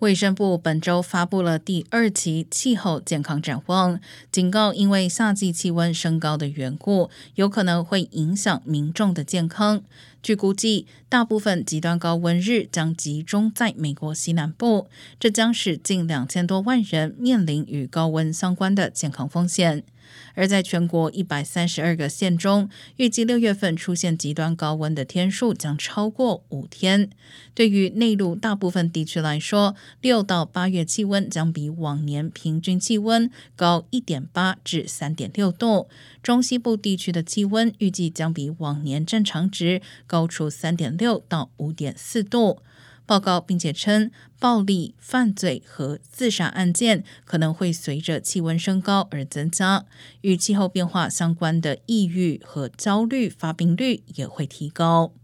卫生部本周发布了第二期气候健康展望，警告因为夏季气温升高的缘故，有可能会影响民众的健康。据估计，大部分极端高温日将集中在美国西南部，这将使近两千多万人面临与高温相关的健康风险。而在全国一百三十二个县中，预计六月份出现极端高温的天数将超过五天。对于内陆大部分地区来说，六到八月气温将比往年平均气温高一点八至三点六度。中西部地区的气温预计将比往年正常值高出三点六到五点四度。报告并且称，暴力、犯罪和自杀案件可能会随着气温升高而增加，与气候变化相关的抑郁和焦虑发病率也会提高。